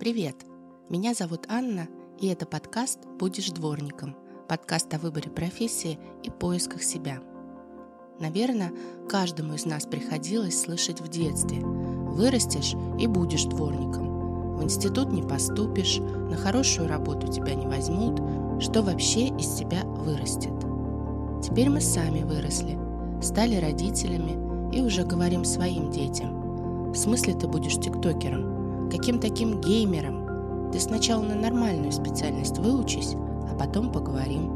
Привет! Меня зовут Анна, и это подкаст «Будешь дворником» подкаст о выборе профессии и поисках себя. Наверное, каждому из нас приходилось слышать в детстве «Вырастешь и будешь дворником». В институт не поступишь, на хорошую работу тебя не возьмут, что вообще из себя вырастет. Теперь мы сами выросли, стали родителями и уже говорим своим детям. В смысле ты будешь тиктокером? Каким таким геймером? Ты сначала на нормальную специальность выучись, а потом поговорим.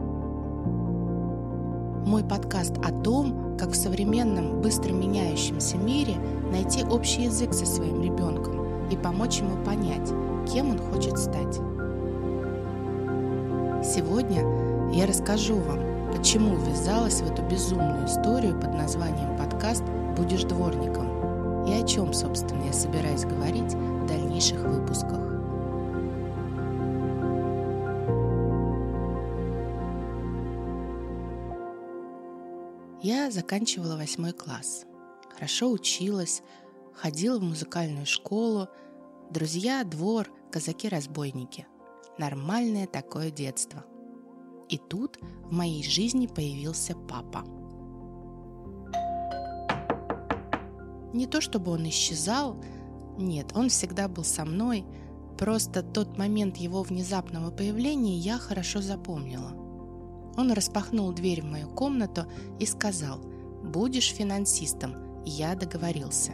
Мой подкаст о том, как в современном, быстро меняющемся мире найти общий язык со своим ребенком и помочь ему понять, кем он хочет стать. Сегодня я расскажу вам, почему ввязалась в эту безумную историю под названием подкаст «Будешь дворником» и о чем, собственно, я собираюсь говорить в дальнейших выпусках. Я заканчивала восьмой класс. Хорошо училась, ходила в музыкальную школу, друзья, двор, казаки-разбойники. Нормальное такое детство. И тут в моей жизни появился папа. Не то чтобы он исчезал, нет, он всегда был со мной, просто тот момент его внезапного появления я хорошо запомнила. Он распахнул дверь в мою комнату и сказал «Будешь финансистом, я договорился».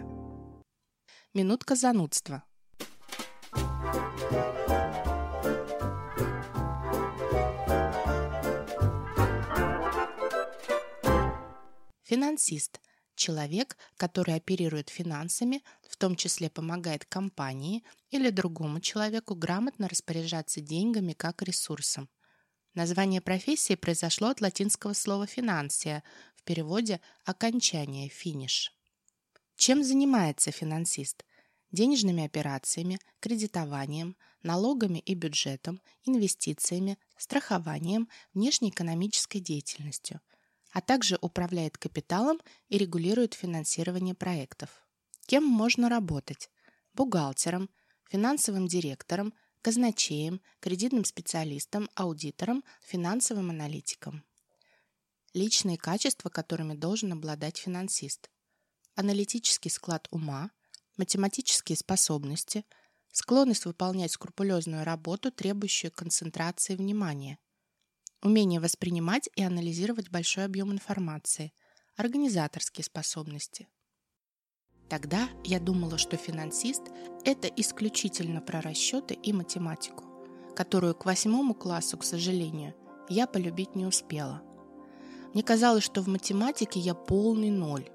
Минутка занудства. Финансист – человек, который оперирует финансами, в том числе помогает компании или другому человеку грамотно распоряжаться деньгами как ресурсом. Название профессии произошло от латинского слова «финансия», в переводе «окончание», «финиш». Чем занимается финансист? Денежными операциями, кредитованием, налогами и бюджетом, инвестициями, страхованием, внешнеэкономической деятельностью, а также управляет капиталом и регулирует финансирование проектов. Кем можно работать? Бухгалтером, финансовым директором, казначеем, кредитным специалистом, аудитором, финансовым аналитиком. Личные качества, которыми должен обладать финансист. Аналитический склад ума, математические способности, склонность выполнять скрупулезную работу, требующую концентрации внимания, умение воспринимать и анализировать большой объем информации, организаторские способности – Тогда я думала, что финансист – это исключительно про расчеты и математику, которую к восьмому классу, к сожалению, я полюбить не успела. Мне казалось, что в математике я полный ноль.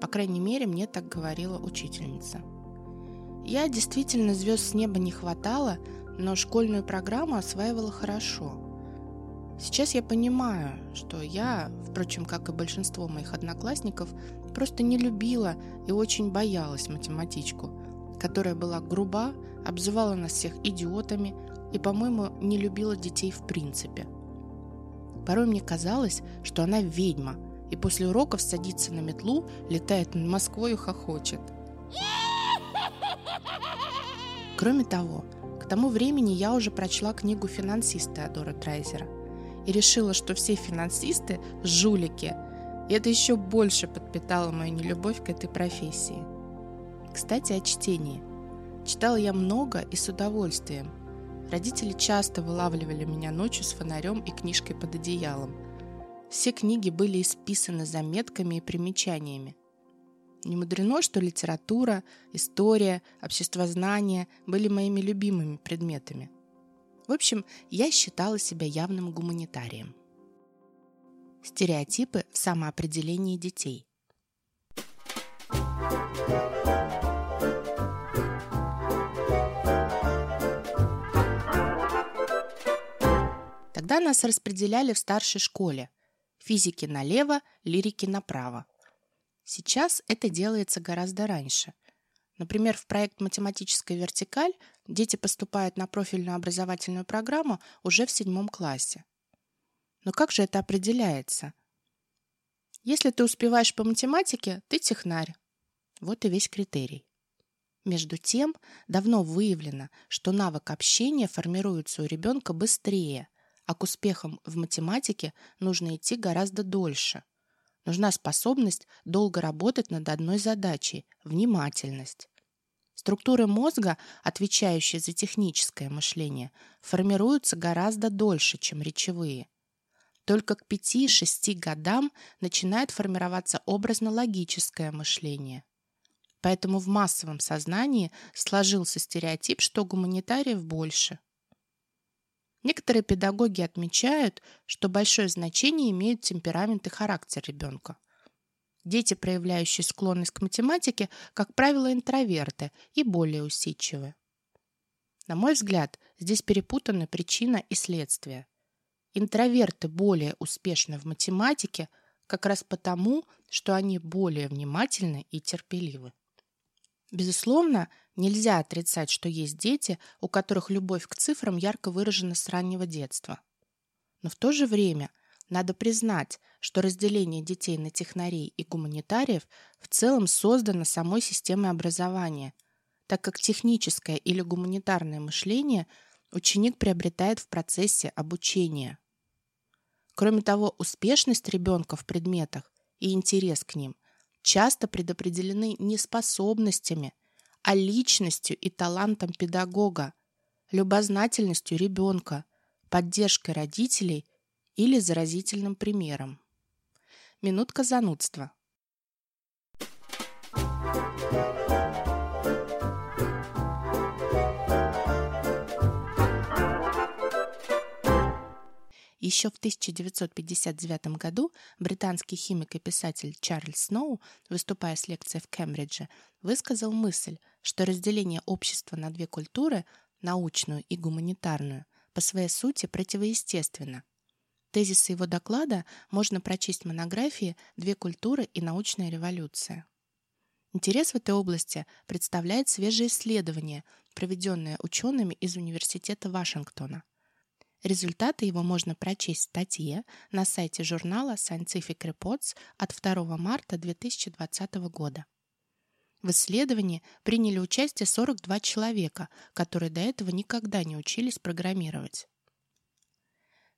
По крайней мере, мне так говорила учительница. Я действительно звезд с неба не хватало, но школьную программу осваивала хорошо. Сейчас я понимаю, что я, впрочем, как и большинство моих одноклассников, Просто не любила и очень боялась математичку, которая была груба, обзывала нас всех идиотами и, по-моему, не любила детей в принципе. Порой мне казалось, что она ведьма, и после уроков садится на метлу, летает над Москвой и хохочет. Кроме того, к тому времени я уже прочла книгу «Финансисты» Адора Драйзера и решила, что все финансисты – жулики – и это еще больше подпитало мою нелюбовь к этой профессии. Кстати, о чтении. Читала я много и с удовольствием. Родители часто вылавливали меня ночью с фонарем и книжкой под одеялом. Все книги были исписаны заметками и примечаниями. Не мудрено, что литература, история, обществознание были моими любимыми предметами. В общем, я считала себя явным гуманитарием. Стереотипы в самоопределении детей. Тогда нас распределяли в старшей школе. Физики налево, лирики направо. Сейчас это делается гораздо раньше. Например, в проект «Математическая вертикаль» дети поступают на профильную образовательную программу уже в седьмом классе. Но как же это определяется? Если ты успеваешь по математике, ты технарь. Вот и весь критерий. Между тем, давно выявлено, что навык общения формируется у ребенка быстрее, а к успехам в математике нужно идти гораздо дольше. Нужна способность долго работать над одной задачей – внимательность. Структуры мозга, отвечающие за техническое мышление, формируются гораздо дольше, чем речевые. Только к 5-6 годам начинает формироваться образно-логическое мышление. Поэтому в массовом сознании сложился стереотип, что гуманитариев больше. Некоторые педагоги отмечают, что большое значение имеют темперамент и характер ребенка. Дети, проявляющие склонность к математике, как правило, интроверты и более усидчивы. На мой взгляд, здесь перепутаны причина и следствие. Интроверты более успешны в математике как раз потому, что они более внимательны и терпеливы. Безусловно, нельзя отрицать, что есть дети, у которых любовь к цифрам ярко выражена с раннего детства. Но в то же время надо признать, что разделение детей на технарей и гуманитариев в целом создано самой системой образования, так как техническое или гуманитарное мышление ученик приобретает в процессе обучения. Кроме того, успешность ребенка в предметах и интерес к ним часто предопределены не способностями, а личностью и талантом педагога, любознательностью ребенка, поддержкой родителей или заразительным примером. Минутка занудства. Еще в 1959 году британский химик и писатель Чарльз Сноу, выступая с лекцией в Кембридже, высказал мысль, что разделение общества на две культуры, научную и гуманитарную, по своей сути противоестественно. Тезисы его доклада можно прочесть в монографии «Две культуры и научная революция». Интерес в этой области представляет свежее исследование, проведенное учеными из Университета Вашингтона. Результаты его можно прочесть в статье на сайте журнала Scientific Reports от 2 марта 2020 года. В исследовании приняли участие 42 человека, которые до этого никогда не учились программировать.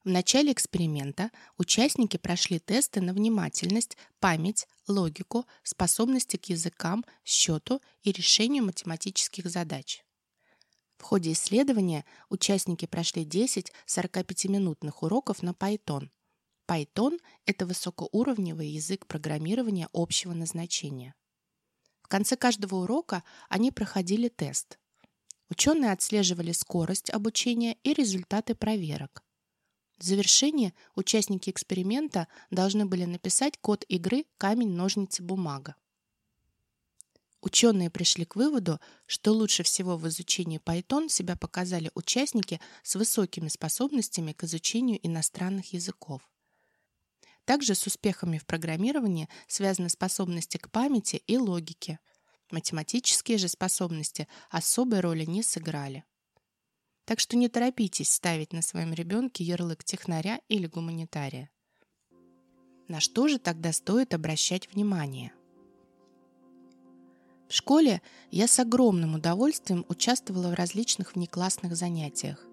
В начале эксперимента участники прошли тесты на внимательность, память, логику, способности к языкам, счету и решению математических задач. В ходе исследования участники прошли 10 45-минутных уроков на Python. Python – это высокоуровневый язык программирования общего назначения. В конце каждого урока они проходили тест. Ученые отслеживали скорость обучения и результаты проверок. В завершение участники эксперимента должны были написать код игры «Камень-ножницы-бумага». Ученые пришли к выводу, что лучше всего в изучении Python себя показали участники с высокими способностями к изучению иностранных языков. Также с успехами в программировании связаны способности к памяти и логике. Математические же способности особой роли не сыграли. Так что не торопитесь ставить на своем ребенке ярлык технаря или гуманитария. На что же тогда стоит обращать внимание? В школе я с огромным удовольствием участвовала в различных внеклассных занятиях.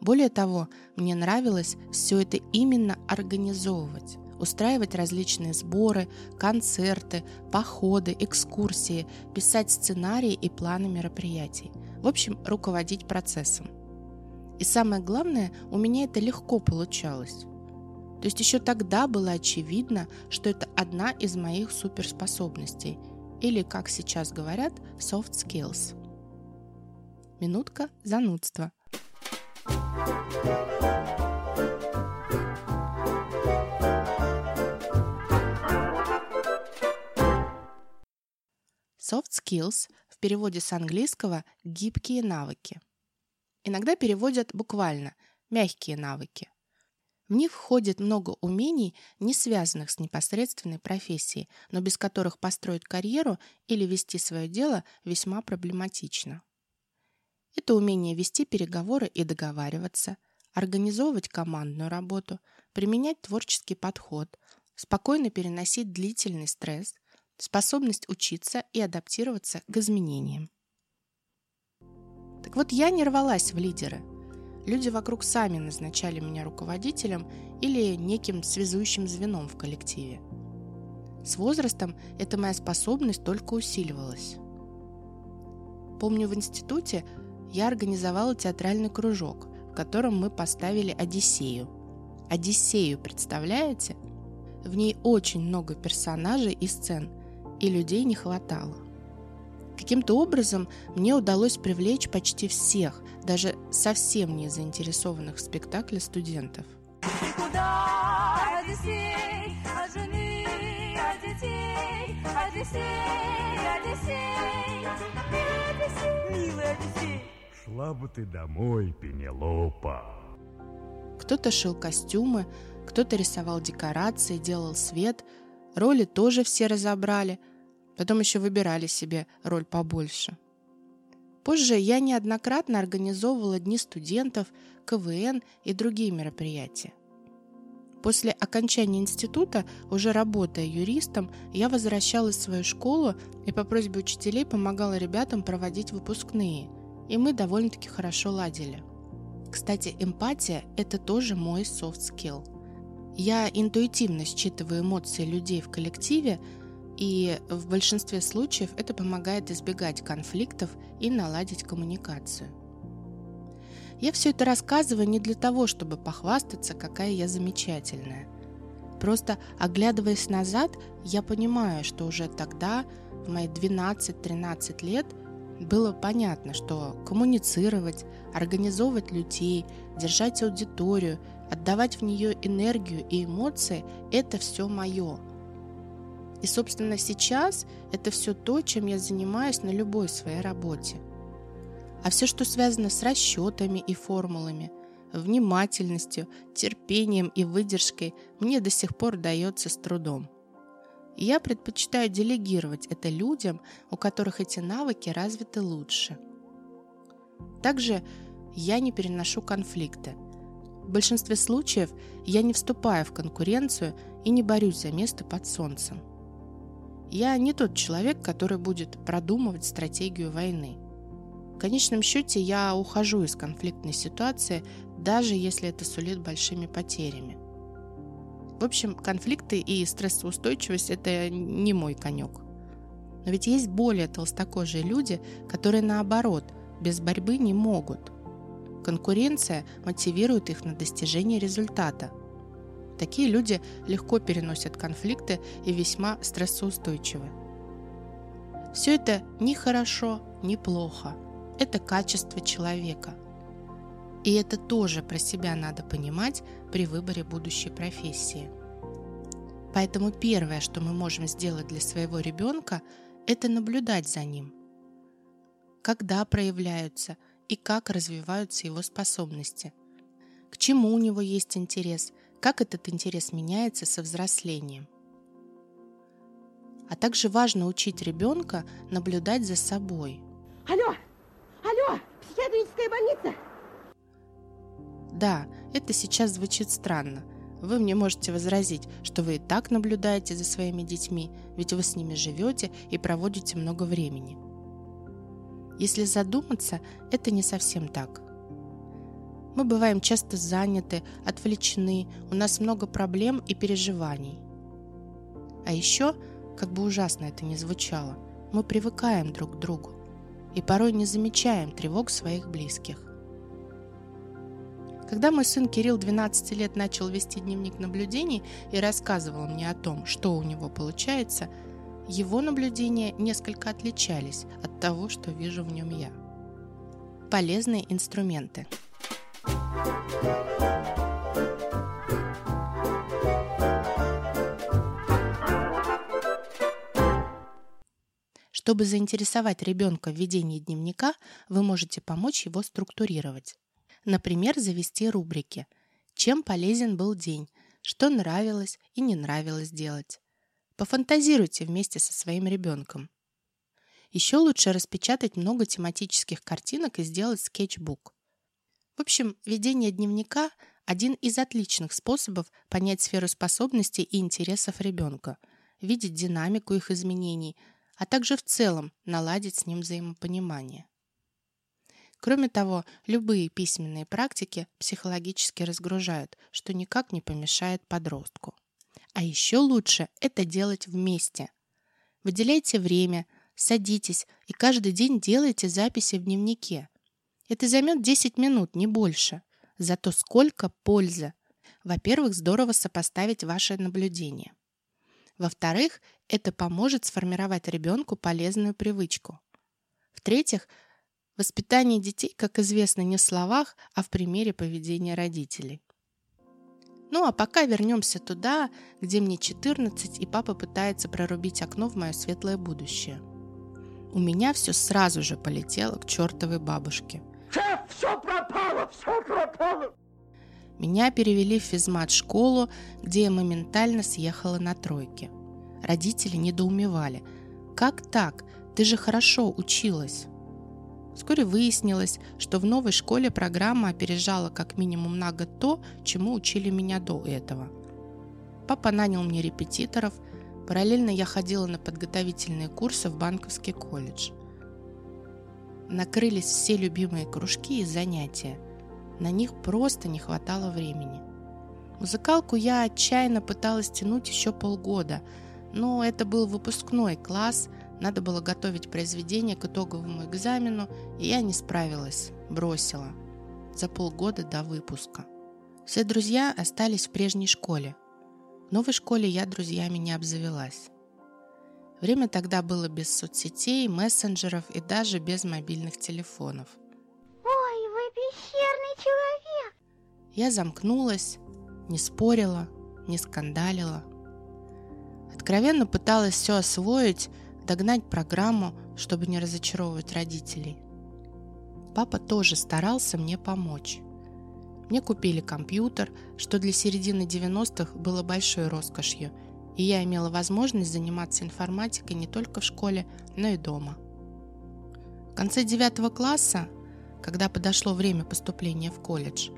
Более того, мне нравилось все это именно организовывать, устраивать различные сборы, концерты, походы, экскурсии, писать сценарии и планы мероприятий. В общем, руководить процессом. И самое главное, у меня это легко получалось. То есть еще тогда было очевидно, что это одна из моих суперспособностей – или, как сейчас говорят, soft skills. Минутка занудства. Soft skills в переводе с английского «гибкие навыки». Иногда переводят буквально «мягкие навыки». В них входит много умений, не связанных с непосредственной профессией, но без которых построить карьеру или вести свое дело весьма проблематично. Это умение вести переговоры и договариваться, организовывать командную работу, применять творческий подход, спокойно переносить длительный стресс, способность учиться и адаптироваться к изменениям. Так вот, я не рвалась в лидеры. Люди вокруг сами назначали меня руководителем или неким связующим звеном в коллективе. С возрастом эта моя способность только усиливалась. Помню, в институте я организовала театральный кружок, в котором мы поставили «Одиссею». «Одиссею», представляете? В ней очень много персонажей и сцен, и людей не хватало. Каким-то образом мне удалось привлечь почти всех, даже совсем не заинтересованных в спектакле студентов. Одиссей, от жены, от детей, Одиссей, Одиссей, Одиссей, милый Одиссей. Шла бы ты домой, Пенелопа. Кто-то шил костюмы, кто-то рисовал декорации, делал свет. Роли тоже все разобрали. Потом еще выбирали себе роль побольше. Позже я неоднократно организовывала Дни студентов, КВН и другие мероприятия. После окончания института, уже работая юристом, я возвращалась в свою школу и по просьбе учителей помогала ребятам проводить выпускные, и мы довольно-таки хорошо ладили. Кстати, эмпатия – это тоже мой soft skill. Я интуитивно считываю эмоции людей в коллективе, и в большинстве случаев это помогает избегать конфликтов и наладить коммуникацию. Я все это рассказываю не для того, чтобы похвастаться, какая я замечательная. Просто оглядываясь назад, я понимаю, что уже тогда, в мои 12-13 лет, было понятно, что коммуницировать, организовывать людей, держать аудиторию, отдавать в нее энергию и эмоции – это все мое – и, собственно, сейчас это все то, чем я занимаюсь на любой своей работе. А все, что связано с расчетами и формулами, внимательностью, терпением и выдержкой, мне до сих пор дается с трудом. Я предпочитаю делегировать это людям, у которых эти навыки развиты лучше. Также я не переношу конфликты. В большинстве случаев я не вступаю в конкуренцию и не борюсь за место под солнцем. Я не тот человек, который будет продумывать стратегию войны. В конечном счете я ухожу из конфликтной ситуации, даже если это сулит большими потерями. В общем, конфликты и стрессоустойчивость – это не мой конек. Но ведь есть более толстокожие люди, которые наоборот, без борьбы не могут. Конкуренция мотивирует их на достижение результата – Такие люди легко переносят конфликты и весьма стрессоустойчивы. Все это ни хорошо, ни плохо. Это качество человека. И это тоже про себя надо понимать при выборе будущей профессии. Поэтому первое, что мы можем сделать для своего ребенка, это наблюдать за ним. Когда проявляются и как развиваются его способности. К чему у него есть интерес, как этот интерес меняется со взрослением. А также важно учить ребенка наблюдать за собой. Алло! Алло! Психиатрическая больница! Да, это сейчас звучит странно. Вы мне можете возразить, что вы и так наблюдаете за своими детьми, ведь вы с ними живете и проводите много времени. Если задуматься, это не совсем так – мы бываем часто заняты, отвлечены, у нас много проблем и переживаний. А еще, как бы ужасно это ни звучало, мы привыкаем друг к другу и порой не замечаем тревог своих близких. Когда мой сын Кирилл 12 лет начал вести дневник наблюдений и рассказывал мне о том, что у него получается, его наблюдения несколько отличались от того, что вижу в нем я. Полезные инструменты – чтобы заинтересовать ребенка в ведении дневника, вы можете помочь его структурировать. Например, завести рубрики «Чем полезен был день?», «Что нравилось и не нравилось делать?». Пофантазируйте вместе со своим ребенком. Еще лучше распечатать много тематических картинок и сделать скетчбук. В общем, ведение дневника – один из отличных способов понять сферу способностей и интересов ребенка, видеть динамику их изменений, а также в целом наладить с ним взаимопонимание. Кроме того, любые письменные практики психологически разгружают, что никак не помешает подростку. А еще лучше это делать вместе. Выделяйте время, садитесь и каждый день делайте записи в дневнике. Это займет 10 минут, не больше. Зато сколько пользы. Во-первых, здорово сопоставить ваши наблюдения. Во-вторых, это поможет сформировать ребенку полезную привычку. В-третьих, воспитание детей, как известно, не в словах, а в примере поведения родителей. Ну а пока вернемся туда, где мне 14, и папа пытается прорубить окно в мое светлое будущее. У меня все сразу же полетело к чертовой бабушке. Шеф, все пропало, все пропало! Меня перевели в физмат-школу, где я моментально съехала на тройке. Родители недоумевали. «Как так? Ты же хорошо училась!» Вскоре выяснилось, что в новой школе программа опережала как минимум на год то, чему учили меня до этого. Папа нанял мне репетиторов, параллельно я ходила на подготовительные курсы в банковский колледж. Накрылись все любимые кружки и занятия. На них просто не хватало времени. Музыкалку я отчаянно пыталась тянуть еще полгода, но это был выпускной класс – надо было готовить произведение к итоговому экзамену, и я не справилась, бросила. За полгода до выпуска. Все друзья остались в прежней школе. В новой школе я друзьями не обзавелась. Время тогда было без соцсетей, мессенджеров и даже без мобильных телефонов. Ой, вы пещерный человек! Я замкнулась, не спорила, не скандалила. Откровенно пыталась все освоить, догнать программу, чтобы не разочаровывать родителей. Папа тоже старался мне помочь. Мне купили компьютер, что для середины 90-х было большой роскошью, и я имела возможность заниматься информатикой не только в школе, но и дома. В конце 9 класса, когда подошло время поступления в колледж,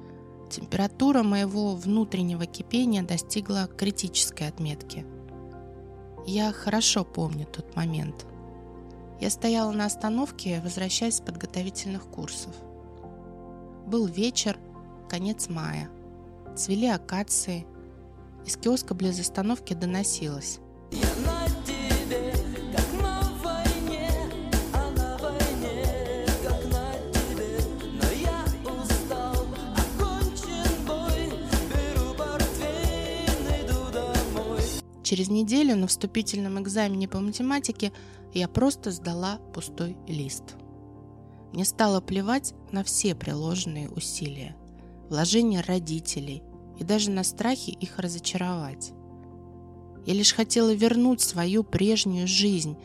температура моего внутреннего кипения достигла критической отметки – я хорошо помню тот момент. Я стояла на остановке, возвращаясь с подготовительных курсов. Был вечер, конец мая. Цвели акации. Из киоска близ остановки доносилось. Через неделю на вступительном экзамене по математике я просто сдала пустой лист. Мне стало плевать на все приложенные усилия, вложения родителей и даже на страхи их разочаровать. Я лишь хотела вернуть свою прежнюю жизнь,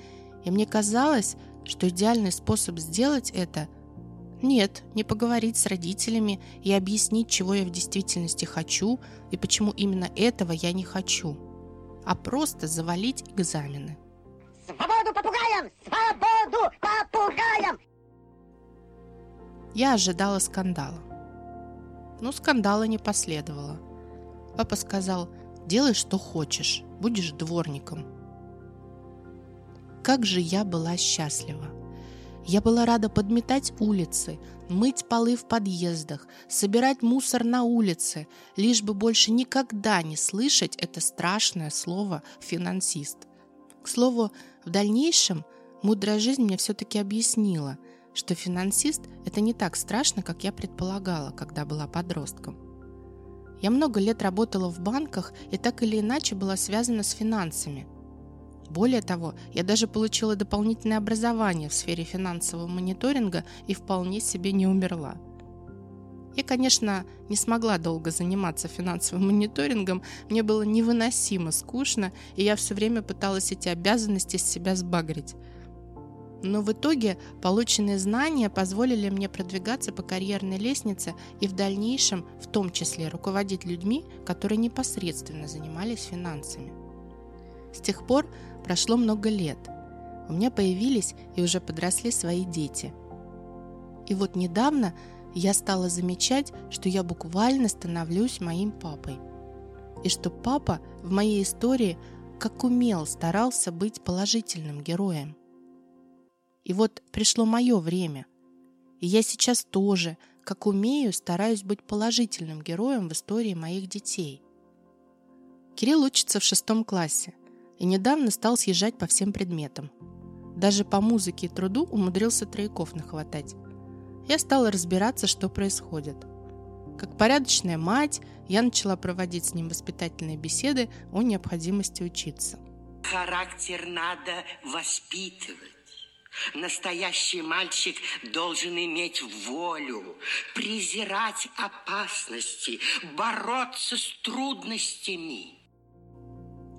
и мне казалось, что идеальный способ сделать это – нет, не поговорить с родителями и объяснить, чего я в действительности хочу и почему именно этого я не хочу – а просто завалить экзамены. Свободу попугаям! Свободу попугаям! Я ожидала скандала. Но скандала не последовало. Папа сказал, делай что хочешь, будешь дворником. Как же я была счастлива. Я была рада подметать улицы, мыть полы в подъездах, собирать мусор на улице, лишь бы больше никогда не слышать это страшное слово «финансист». К слову, в дальнейшем мудрая жизнь мне все-таки объяснила, что финансист – это не так страшно, как я предполагала, когда была подростком. Я много лет работала в банках и так или иначе была связана с финансами – более того, я даже получила дополнительное образование в сфере финансового мониторинга и вполне себе не умерла. Я, конечно, не смогла долго заниматься финансовым мониторингом, мне было невыносимо скучно, и я все время пыталась эти обязанности с себя сбагрить. Но в итоге полученные знания позволили мне продвигаться по карьерной лестнице и в дальнейшем, в том числе, руководить людьми, которые непосредственно занимались финансами. С тех пор прошло много лет. У меня появились и уже подросли свои дети. И вот недавно я стала замечать, что я буквально становлюсь моим папой. И что папа в моей истории как умел старался быть положительным героем. И вот пришло мое время. И я сейчас тоже, как умею, стараюсь быть положительным героем в истории моих детей. Кирилл учится в шестом классе и недавно стал съезжать по всем предметам. Даже по музыке и труду умудрился трояков нахватать. Я стала разбираться, что происходит. Как порядочная мать, я начала проводить с ним воспитательные беседы о необходимости учиться. Характер надо воспитывать. Настоящий мальчик должен иметь волю, презирать опасности, бороться с трудностями.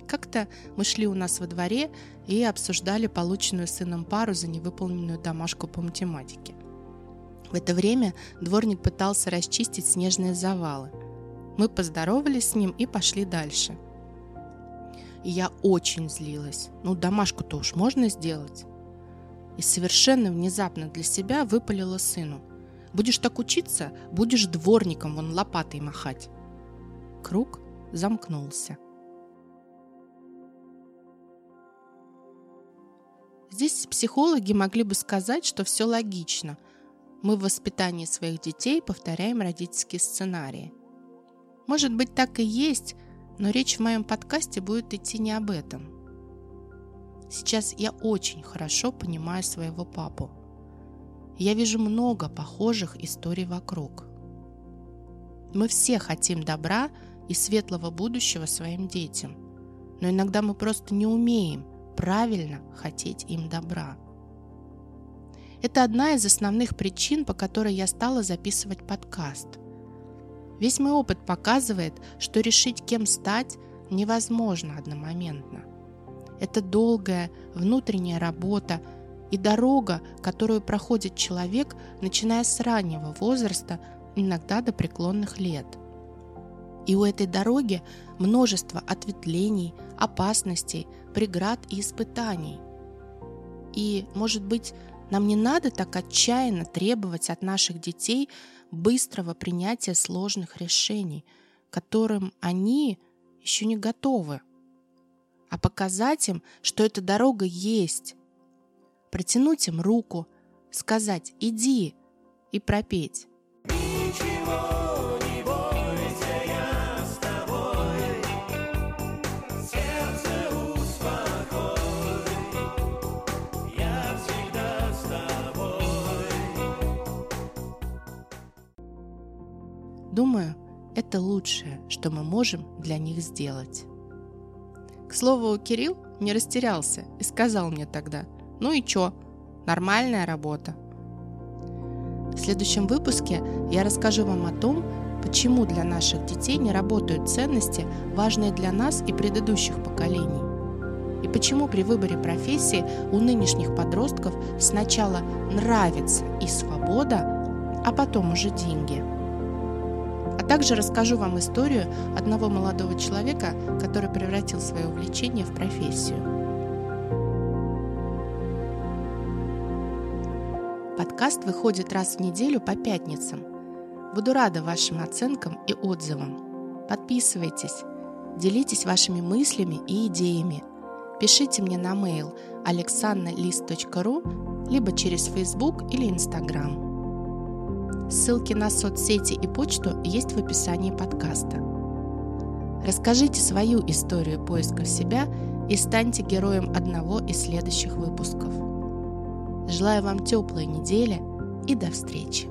Как-то мы шли у нас во дворе и обсуждали полученную сыном пару за невыполненную домашку по математике. В это время дворник пытался расчистить снежные завалы. Мы поздоровались с ним и пошли дальше. И я очень злилась. Ну, домашку-то уж можно сделать. И совершенно внезапно для себя выпалила сыну. Будешь так учиться, будешь дворником вон лопатой махать. Круг замкнулся. Здесь психологи могли бы сказать, что все логично. Мы в воспитании своих детей повторяем родительские сценарии. Может быть, так и есть, но речь в моем подкасте будет идти не об этом. Сейчас я очень хорошо понимаю своего папу. Я вижу много похожих историй вокруг. Мы все хотим добра и светлого будущего своим детям, но иногда мы просто не умеем правильно хотеть им добра. Это одна из основных причин, по которой я стала записывать подкаст. Весь мой опыт показывает, что решить, кем стать, невозможно одномоментно. Это долгая внутренняя работа и дорога, которую проходит человек, начиная с раннего возраста, иногда до преклонных лет. И у этой дороги множество ответвлений, опасностей, преград и испытаний. И, может быть, нам не надо так отчаянно требовать от наших детей быстрого принятия сложных решений, которым они еще не готовы, а показать им, что эта дорога есть, протянуть им руку, сказать «иди» и пропеть. Думаю, это лучшее, что мы можем для них сделать. Слову, Кирилл не растерялся и сказал мне тогда, ну и чё, нормальная работа. В следующем выпуске я расскажу вам о том, почему для наших детей не работают ценности, важные для нас и предыдущих поколений. И почему при выборе профессии у нынешних подростков сначала нравится и свобода, а потом уже деньги – также расскажу вам историю одного молодого человека, который превратил свое увлечение в профессию. Подкаст выходит раз в неделю по пятницам. Буду рада вашим оценкам и отзывам. Подписывайтесь, делитесь вашими мыслями и идеями. Пишите мне на mail alexannalist.ru либо через Facebook или Instagram. Ссылки на соцсети и почту есть в описании подкаста. Расскажите свою историю поиска себя и станьте героем одного из следующих выпусков. Желаю вам теплой недели и до встречи!